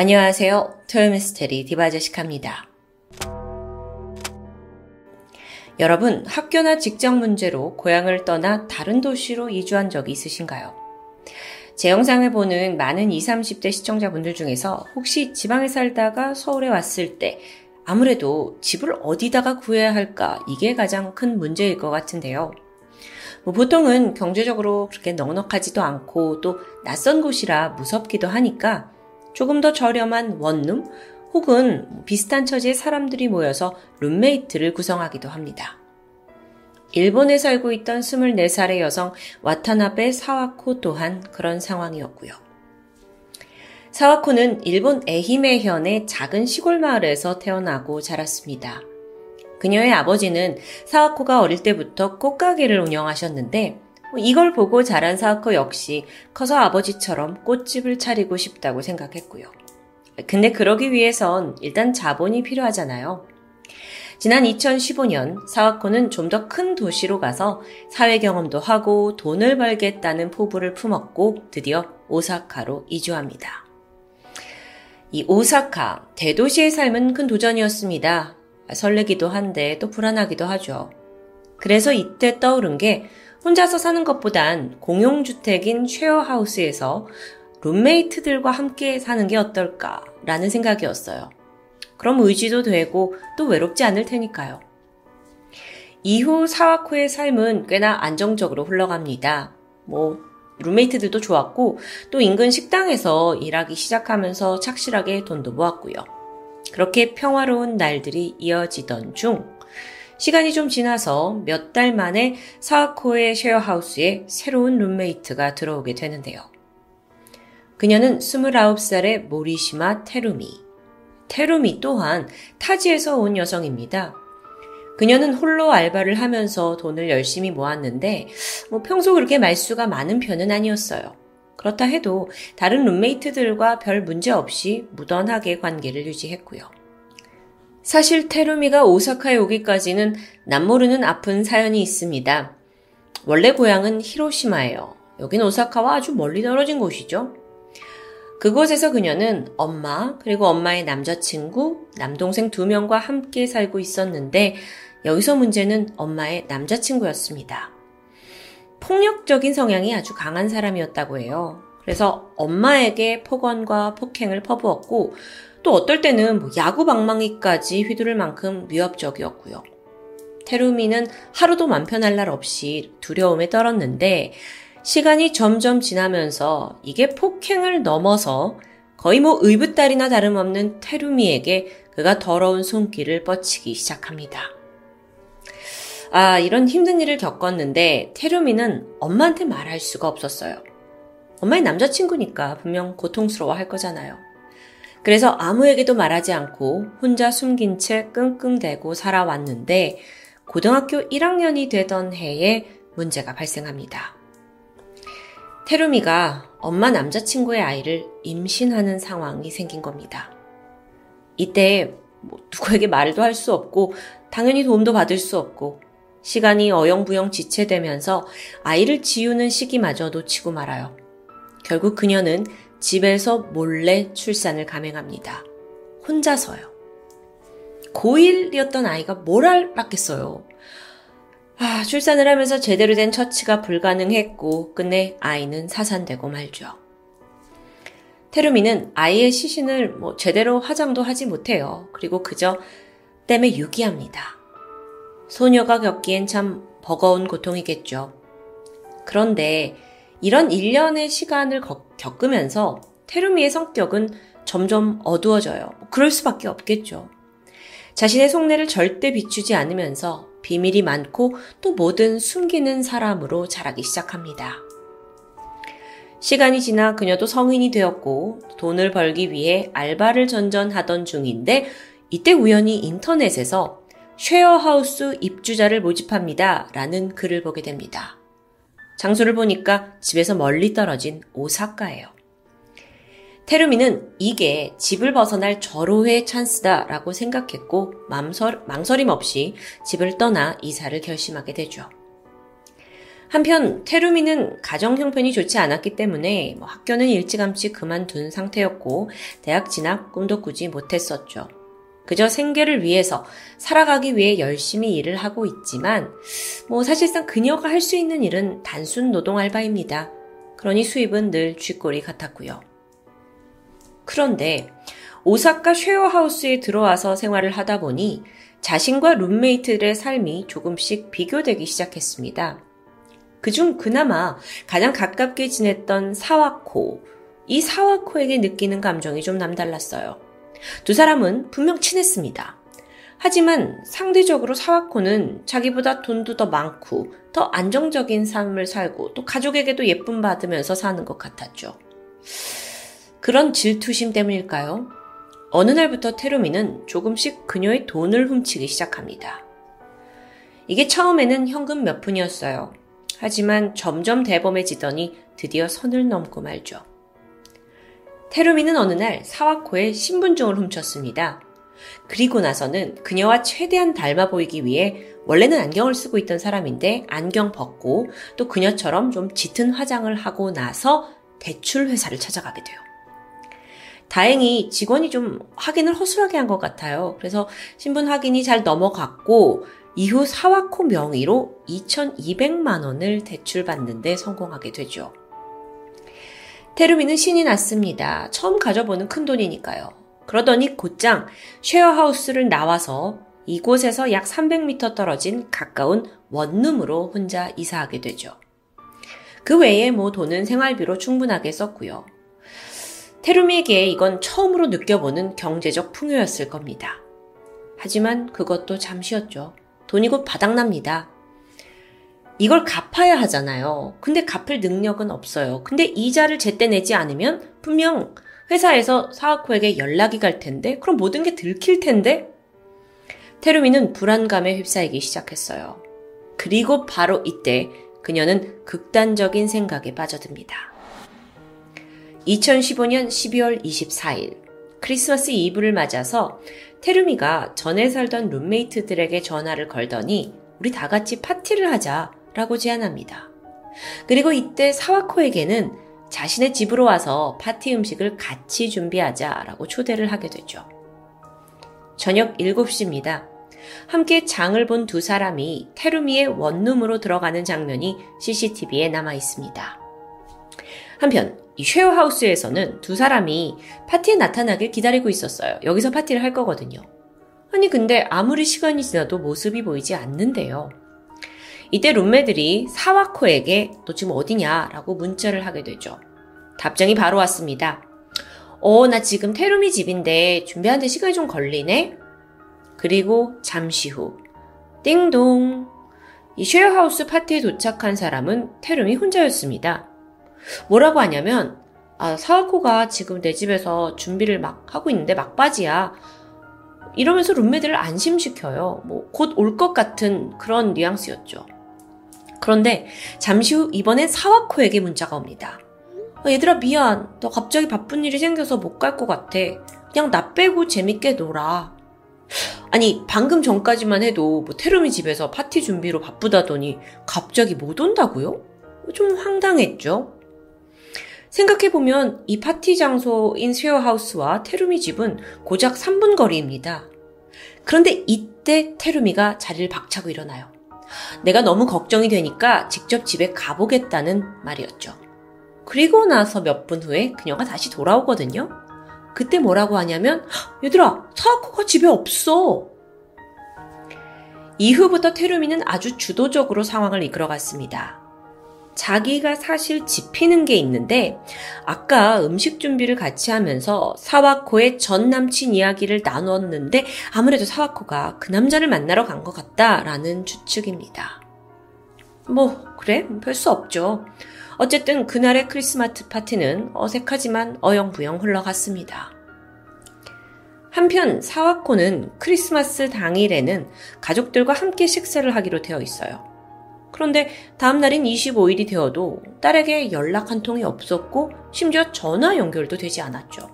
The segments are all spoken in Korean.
안녕하세요. 토요미스테리 디바제식합니다. 여러분, 학교나 직장 문제로 고향을 떠나 다른 도시로 이주한 적이 있으신가요? 제 영상을 보는 많은 20, 30대 시청자분들 중에서 혹시 지방에 살다가 서울에 왔을 때 아무래도 집을 어디다가 구해야 할까 이게 가장 큰 문제일 것 같은데요. 뭐 보통은 경제적으로 그렇게 넉넉하지도 않고 또 낯선 곳이라 무섭기도 하니까 조금 더 저렴한 원룸 혹은 비슷한 처지의 사람들이 모여서 룸메이트를 구성하기도 합니다. 일본에 살고 있던 24살의 여성 와타나베 사와코 또한 그런 상황이었고요. 사와코는 일본 에히메 현의 작은 시골 마을에서 태어나고 자랐습니다. 그녀의 아버지는 사와코가 어릴 때부터 꽃가게를 운영하셨는데 뭐 이걸 보고 자란 사와코 역시 커서 아버지처럼 꽃집을 차리고 싶다고 생각했고요. 근데 그러기 위해선 일단 자본이 필요하잖아요. 지난 2015년 사와코는 좀 더 큰 도시로 가서 사회 경험도 하고 돈을 벌겠다는 포부를 품었고 드디어 오사카로 이주합니다. 이 오사카, 대도시의 삶은 큰 도전이었습니다. 설레기도 한데 또 불안하기도 하죠. 그래서 이때 떠오른 게 혼자서 사는 것보단 공용주택인 쉐어하우스에서 룸메이트들과 함께 사는 게 어떨까라는 생각이었어요. 그럼 의지도 되고 또 외롭지 않을 테니까요. 이후 사와코의 삶은 꽤나 안정적으로 흘러갑니다. 뭐, 룸메이트들도 좋았고, 또 인근 식당에서 일하기 시작하면서 착실하게 돈도 모았고요. 그렇게 평화로운 날들이 이어지던 중, 시간이 좀 지나서 몇 달 만에 사와코의 쉐어하우스에 새로운 룸메이트가 들어오게 되는데요. 그녀는 29살의 모리시마 테루미. 테루미 또한 타지에서 온 여성입니다. 그녀는 홀로 알바를 하면서 돈을 열심히 모았는데, 뭐 평소 그렇게 말수가 많은 편은 아니었어요. 그렇다 해도 다른 룸메이트들과 별 문제 없이 무던하게 관계를 유지했고요. 사실 테루미가 오사카에 오기까지는 남모르는 아픈 사연이 있습니다. 원래 고향은 히로시마예요. 여긴 오사카와 아주 멀리 떨어진 곳이죠. 그곳에서 그녀는 엄마, 그리고 엄마의 남자친구, 남동생 두 명과 함께 살고 있었는데 여기서 문제는 엄마의 남자친구였습니다. 폭력적인 성향이 아주 강한 사람이었다고 해요. 그래서 엄마에게 폭언과 폭행을 퍼부었고 또 어떨 때는 뭐 야구 방망이까지 휘두를 만큼 위협적이었고요. 테루미는 하루도 맘 편할 날 없이 두려움에 떨었는데 시간이 점점 지나면서 이게 폭행을 넘어서 거의 뭐 의붓딸이나 다름없는 테루미에게 그가 더러운 손길을 뻗치기 시작합니다. 아, 이런 힘든 일을 겪었는데 테루미는 엄마한테 말할 수가 없었어요. 엄마의 남자친구니까 분명 고통스러워 할 거잖아요. 그래서 아무에게도 말하지 않고 혼자 숨긴 채 끙끙대고 살아왔는데 고등학교 1학년이 되던 해에 문제가 발생합니다. 테루미가 엄마 남자친구의 아이를 임신하는 상황이 생긴 겁니다. 이때 뭐 누구에게 말도 할 수 없고 당연히 도움도 받을 수 없고 시간이 어영부영 지체되면서 아이를 지우는 시기마저 놓치고 말아요. 결국 그녀는 집에서 몰래 출산을 감행합니다. 혼자서요. 고1이었던 아이가 뭘 알았겠어요. 아, 출산을 하면서 제대로 된 처치가 불가능했고, 끝내 아이는 사산되고 말죠. 테루미는 아이의 시신을 뭐 제대로 화장도 하지 못해요. 그리고 그저 땜에 유기합니다. 소녀가 겪기엔 참 버거운 고통이겠죠. 그런데 이런 일련의 시간을 겪으면서 테루미의 성격은 점점 어두워져요. 그럴 수밖에 없겠죠. 자신의 속내를 절대 비추지 않으면서 비밀이 많고 또 뭐든 숨기는 사람으로 자라기 시작합니다. 시간이 지나 그녀도 성인이 되었고 돈을 벌기 위해 알바를 전전하던 중인데 이때 우연히 인터넷에서 쉐어하우스 입주자를 모집합니다. 라는 글을 보게 됩니다. 장소를 보니까 집에서 멀리 떨어진 오사카예요. 테루미는 이게 집을 벗어날 절호의 찬스다라고 생각했고 망설, 망설임 없이 집을 떠나 이사를 결심하게 되죠. 한편 테루미는 가정 형편이 좋지 않았기 때문에 뭐 학교는 일찌감치 그만둔 상태였고 대학 진학 꿈도 꾸지 못했었죠. 그저 생계를 위해서 살아가기 위해 열심히 일을 하고 있지만 뭐 사실상 그녀가 할 수 있는 일은 단순 노동 알바입니다. 그러니 수입은 늘 쥐꼬리 같았고요. 그런데 오사카 쉐어하우스에 들어와서 생활을 하다 보니 자신과 룸메이트들의 삶이 조금씩 비교되기 시작했습니다. 그중 그나마 가장 가깝게 지냈던 사와코, 이 사와코에게 느끼는 감정이 좀 남달랐어요. 두 사람은 분명 친했습니다. 하지만 상대적으로 사와코는 자기보다 돈도 더 많고 더 안정적인 삶을 살고 또 가족에게도 예쁨 받으면서 사는 것 같았죠. 그런 질투심 때문일까요? 어느 날부터 테루미는 조금씩 그녀의 돈을 훔치기 시작합니다. 이게 처음에는 현금 몇 푼이었어요. 하지만 점점 대범해지더니 드디어 선을 넘고 말죠. 테루미는 어느 날 사와코의 신분증을 훔쳤습니다. 그리고 나서는 그녀와 최대한 닮아 보이기 위해 원래는 안경을 쓰고 있던 사람인데 안경 벗고 또 그녀처럼 좀 짙은 화장을 하고 나서 대출 회사를 찾아가게 돼요. 다행히 직원이 좀 확인을 허술하게 한 것 같아요. 그래서 신분 확인이 잘 넘어갔고 이후 사와코 명의로 2,200만 원을 대출받는데 성공하게 되죠. 테루미는 신이 났습니다. 처음 가져보는 큰 돈이니까요. 그러더니 곧장 쉐어하우스를 나와서 이곳에서 약 300m 떨어진 가까운 원룸으로 혼자 이사하게 되죠. 그 외에 뭐 돈은 생활비로 충분하게 썼고요. 테루미에게 이건 처음으로 느껴보는 경제적 풍요였을 겁니다. 하지만 그것도 잠시였죠. 돈이 곧 바닥납니다. 이걸 갚아야 하잖아요. 근데 갚을 능력은 없어요. 근데 이자를 제때 내지 않으면 분명 회사에서 사와코에게 연락이 갈 텐데, 그럼 모든 게 들킬 텐데? 테루미는 불안감에 휩싸이기 시작했어요. 그리고 바로 이때 그녀는 극단적인 생각에 빠져듭니다. 2015년 12월 24일 크리스마스 이브를 맞아서 테루미가 전에 살던 룸메이트들에게 전화를 걸더니 우리 다 같이 파티를 하자 라고 제안합니다. 그리고 이때 사와코에게는 자신의 집으로 와서 파티 음식을 같이 준비하자라고 초대를 하게 되죠. 저녁 7시입니다. 함께 장을 본 두 사람이 테루미의 원룸으로 들어가는 장면이 CCTV에 남아 있습니다. 한편 이 쉐어하우스에서는 두 사람이 파티에 나타나길 기다리고 있었어요. 여기서 파티를 할 거거든요. 아니 근데 아무리 시간이 지나도 모습이 보이지 않는데요. 이때 룸메들이 사와코에게 너 지금 어디냐? 라고 문자를 하게 되죠. 답장이 바로 왔습니다. 어, 나 지금 테루미 집인데 준비하는데 시간이 좀 걸리네? 그리고 잠시 후, 띵동. 이 쉐어하우스 파티에 도착한 사람은 테루미 혼자였습니다. 뭐라고 하냐면 아, 사와코가 지금 내 집에서 준비를 막 하고 있는데 막바지야. 이러면서 룸메들을 안심시켜요. 뭐 곧 올 것 같은 그런 뉘앙스였죠. 그런데 잠시 후 이번엔 사와코에게 문자가 옵니다. 아, 얘들아 미안. 너 갑자기 바쁜 일이 생겨서 못 갈 것 같아. 그냥 나 빼고 재밌게 놀아. 아니 방금 전까지만 해도 뭐 테루미 집에서 파티 준비로 바쁘다더니 갑자기 못 온다고요? 좀 황당했죠. 생각해보면 이 파티 장소인 쉐어하우스와 테루미 집은 고작 3분 거리입니다. 그런데 이때 테루미가 자리를 박차고 일어나요. 내가 너무 걱정이 되니까 직접 집에 가보겠다는 말이었죠. 그리고 나서 몇 분 후에 그녀가 다시 돌아오거든요. 그때 뭐라고 하냐면, 얘들아, 사와코가 집에 없어. 이후부터 테루미는 아주 주도적으로 상황을 이끌어갔습니다. 자기가 사실 지피는 게 있는데 아까 음식 준비를 같이 하면서 사와코의 전 남친 이야기를 나눴는데 아무래도 사와코가 그 남자를 만나러 간 것 같다라는 추측입니다. 뭐 그래 별 수 없죠. 어쨌든 그날의 크리스마스 파티는 어색하지만 어영부영 흘러갔습니다. 한편 사와코는 크리스마스 당일에는 가족들과 함께 식사를 하기로 되어 있어요. 그런데 다음 날인 25일이 되어도 딸에게 연락 한 통이 없었고 심지어 전화 연결도 되지 않았죠.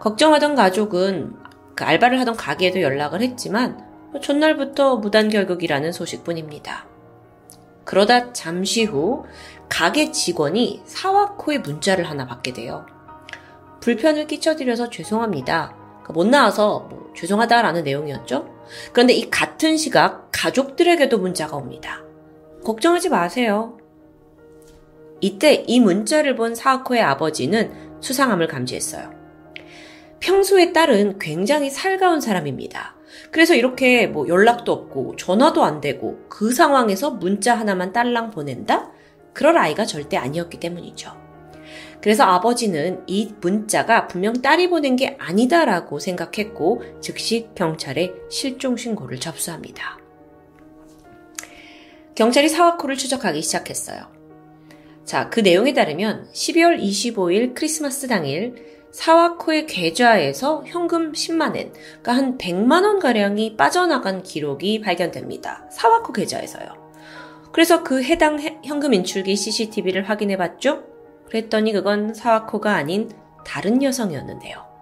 걱정하던 가족은 그 알바를 하던 가게에도 연락을 했지만 전날부터 무단 결국이라는 소식뿐입니다. 그러다 잠시 후 가게 직원이 사와코의 문자를 하나 받게 돼요. 불편을 끼쳐드려서 죄송합니다. 그러니까 못 나와서 뭐 죄송하다라는 내용이었죠. 그런데 이 같은 시각 가족들에게도 문자가 옵니다. 걱정하지 마세요. 이때 이 문자를 본 사와코의 아버지는 수상함을 감지했어요. 평소에 딸은 굉장히 살가운 사람입니다. 그래서 이렇게 뭐 연락도 없고 전화도 안 되고 그 상황에서 문자 하나만 딸랑 보낸다? 그럴 아이가 절대 아니었기 때문이죠. 그래서 아버지는 이 문자가 분명 딸이 보낸 게 아니다라고 생각했고 즉시 경찰에 실종 신고를 접수합니다. 경찰이 사와코를 추적하기 시작했어요. 자, 그 내용에 따르면 12월 25일 크리스마스 당일 사와코의 계좌에서 현금 10만엔, 그러니까 한 100만원 가량이 빠져나간 기록이 발견됩니다. 사와코 계좌에서요. 그래서 그 해당 현금 인출기 CCTV를 확인해 봤죠? 그랬더니 그건 사와코가 아닌 다른 여성이었는데요.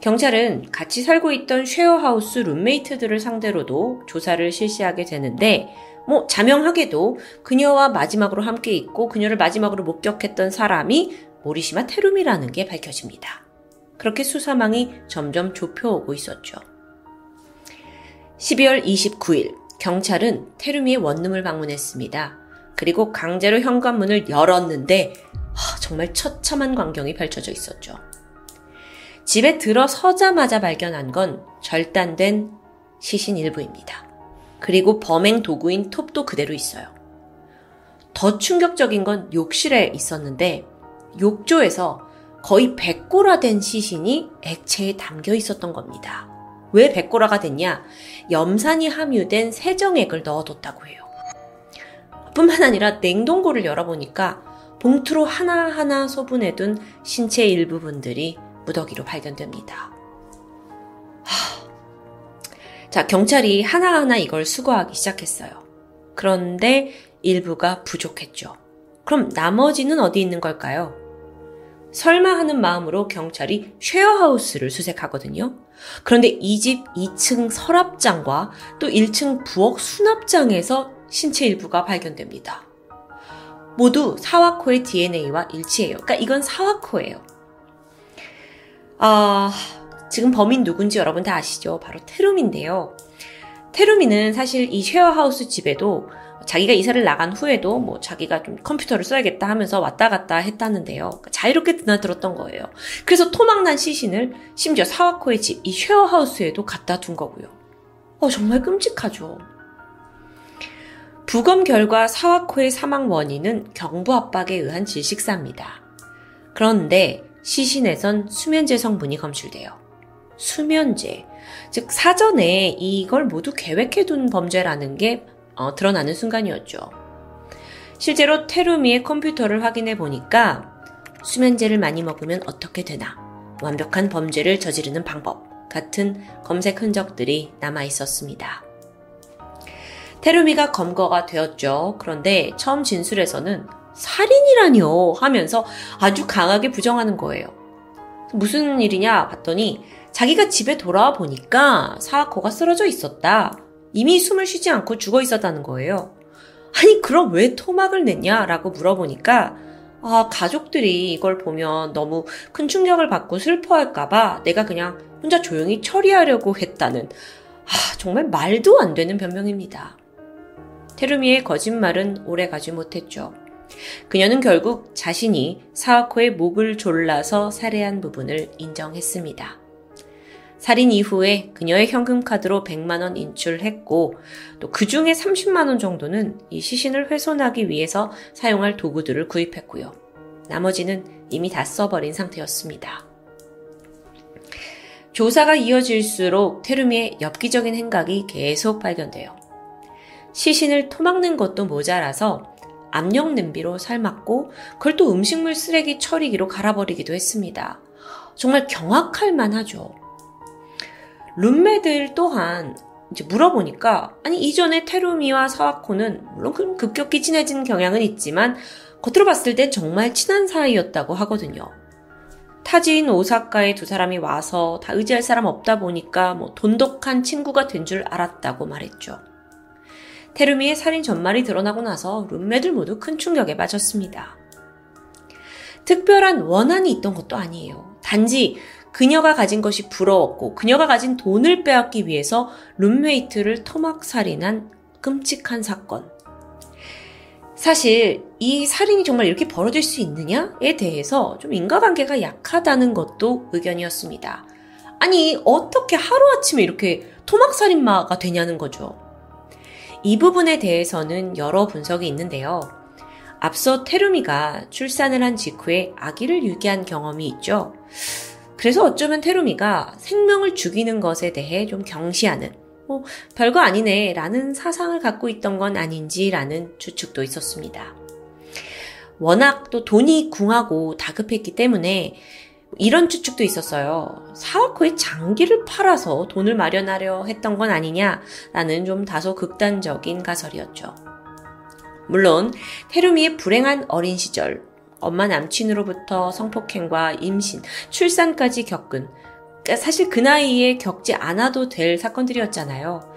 경찰은 같이 살고 있던 쉐어하우스 룸메이트들을 상대로도 조사를 실시하게 되는데, 뭐, 자명하게도 그녀와 마지막으로 함께 있고 그녀를 마지막으로 목격했던 사람이 모리시마 테룸이라는 게 밝혀집니다. 그렇게 수사망이 점점 좁혀오고 있었죠. 12월 29일, 경찰은 테루미의 원룸을 방문했습니다. 그리고 강제로 현관문을 열었는데 정말 처참한 광경이 펼쳐져 있었죠. 집에 들어서자마자 발견한 건 절단된 시신 일부입니다. 그리고 범행 도구인 톱도 그대로 있어요. 더 충격적인 건 욕실에 있었는데 욕조에서 거의 백골화된 시신이 액체에 담겨 있었던 겁니다. 왜 백골화가 됐냐? 염산이 함유된 세정액을 넣어뒀다고 해요. 뿐만 아니라 냉동고를 열어보니까 봉투로 하나하나 소분해둔 신체 일부분들이 무더기로 발견됩니다. 하... 자, 경찰이 하나하나 이걸 수거하기 시작했어요. 그런데 일부가 부족했죠. 그럼 나머지는 어디 있는 걸까요? 설마 하는 마음으로 경찰이 쉐어하우스를 수색하거든요. 그런데 이 집 2층 서랍장과 또 1층 부엌 수납장에서 신체 일부가 발견됩니다. 모두 사와코의 DNA와 일치해요. 그러니까 이건 사와코예요. 아, 지금 범인 누군지 여러분 다 아시죠? 바로 테루미인데요. 테루미는 사실 이 쉐어하우스 집에도 자기가 이사를 나간 후에도 뭐 자기가 좀 컴퓨터를 써야겠다 하면서 왔다 갔다 했다는데요. 그러니까 자유롭게 드나들었던 거예요. 그래서 토막난 시신을 심지어 사와코의 집, 이 쉐어하우스에도 갖다 둔 거고요. 어, 정말 끔찍하죠. 부검 결과 사와코의 사망 원인은 경부 압박에 의한 질식사입니다. 그런데 시신에선 수면제 성분이 검출돼요. 수면제. 즉, 사전에 이걸 모두 계획해둔 범죄라는 게 어, 드러나는 순간이었죠. 실제로 테루미의 컴퓨터를 확인해 보니까 수면제를 많이 먹으면 어떻게 되나, 완벽한 범죄를 저지르는 방법 같은 검색 흔적들이 남아 있었습니다. 테루미가 검거가 되었죠. 그런데 처음 진술에서는 살인이라뇨 하면서 아주 강하게 부정하는 거예요. 무슨 일이냐 봤더니 자기가 집에 돌아와 보니까 사코가 쓰러져 있었다. 이미 숨을 쉬지 않고 죽어 있었다는 거예요. 아니, 그럼 왜 토막을 냈냐라고 물어보니까 아, 가족들이 이걸 보면 너무 큰 충격을 받고 슬퍼할까봐 내가 그냥 혼자 조용히 처리하려고 했다는, 아, 정말 말도 안 되는 변명입니다. 테루미의 거짓말은 오래 가지 못했죠. 그녀는 결국 자신이 사와코의 목을 졸라서 살해한 부분을 인정했습니다. 살인 이후에 그녀의 현금카드로 100만원 인출했고, 또 그 중에 30만원 정도는 이 시신을 훼손하기 위해서 사용할 도구들을 구입했고요. 나머지는 이미 다 써버린 상태였습니다. 조사가 이어질수록 테루미의 엽기적인 행각이 계속 발견돼요. 시신을 토막는 것도 모자라서 압력 냄비로 삶았고, 그걸 또 음식물 쓰레기 처리기로 갈아버리기도 했습니다. 정말 경악할 만하죠. 룸메들 또한 이제 물어보니까 아니 이전에 테루미와 사와코는 물론 급격히 친해진 경향은 있지만 겉으로 봤을 땐 정말 친한 사이였다고 하거든요. 타지인 오사카에 두 사람이 와서 다 의지할 사람 없다 보니까 뭐 돈독한 친구가 된 줄 알았다고 말했죠. 테루미의 살인 전말이 드러나고 나서 룸메들 모두 큰 충격에 빠졌습니다. 특별한 원한이 있던 것도 아니에요. 단지 그녀가 가진 것이 부러웠고 그녀가 가진 돈을 빼앗기 위해서 룸메이트를 토막살인한 끔찍한 사건. 사실 이 살인이 정말 이렇게 벌어질 수 있느냐에 대해서 좀 인과관계가 약하다는 것도 의견이었습니다. 아니 어떻게 하루아침에 이렇게 토막살인마가 되냐는 거죠. 이 부분에 대해서는 여러 분석이 있는데요. 앞서 테루미가 출산을 한 직후에 아기를 유기한 경험이 있죠. 그래서 어쩌면 테루미가 생명을 죽이는 것에 대해 좀 경시하는, 뭐, 별거 아니네, 라는 사상을 갖고 있던 건 아닌지라는 추측도 있었습니다. 워낙 또 돈이 궁하고 다급했기 때문에 이런 추측도 있었어요. 사와코의 장기를 팔아서 돈을 마련하려 했던 건 아니냐라는 좀 다소 극단적인 가설이었죠. 물론 테루미의 불행한 어린 시절, 엄마 남친으로부터 성폭행과 임신, 출산까지 겪은 그러니까 사실 그 나이에 겪지 않아도 될 사건들이었잖아요.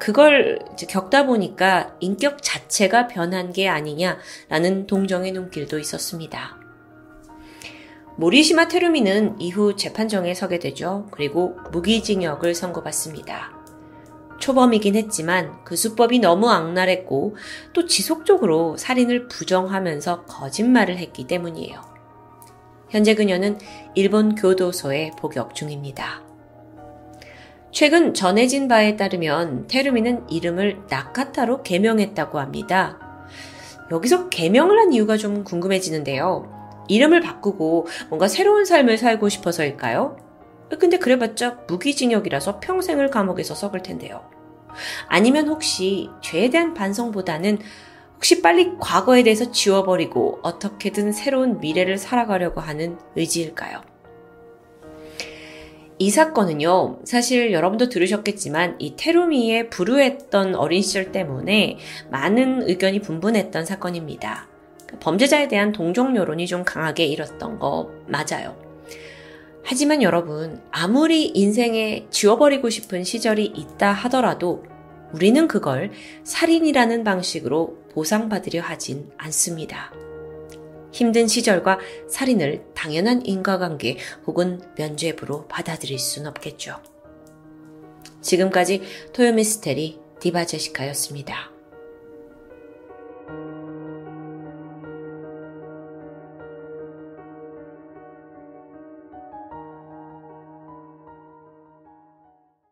그걸 겪다 보니까 인격 자체가 변한 게 아니냐라는 동정의 눈길도 있었습니다. 모리시마 테루미는 이후 재판정에 서게 되죠. 그리고 무기징역을 선고받습니다. 초범이긴 했지만 그 수법이 너무 악랄했고 또 지속적으로 살인을 부정하면서 거짓말을 했기 때문이에요. 현재 그녀는 일본 교도소에 복역 중입니다. 최근 전해진 바에 따르면 테루미는 이름을 나카타로 개명했다고 합니다. 여기서 개명을 한 이유가 좀 궁금해지는데요. 이름을 바꾸고 뭔가 새로운 삶을 살고 싶어서일까요? 근데 그래봤자 무기징역이라서 평생을 감옥에서 썩을 텐데요. 아니면 혹시 죄에 대한 반성보다는 혹시 빨리 과거에 대해서 지워버리고 어떻게든 새로운 미래를 살아가려고 하는 의지일까요? 이 사건은요, 사실 여러분도 들으셨겠지만 이 테루미의 불우했던 어린 시절 때문에 많은 의견이 분분했던 사건입니다. 범죄자에 대한 동정 여론이 좀 강하게 일었던 거 맞아요. 하지만 여러분, 아무리 인생에 지워버리고 싶은 시절이 있다 하더라도 우리는 그걸 살인이라는 방식으로 보상받으려 하진 않습니다. 힘든 시절과 살인을 당연한 인과관계 혹은 면죄부로 받아들일 순 없겠죠. 지금까지 토요미스테리 디바제시카였습니다.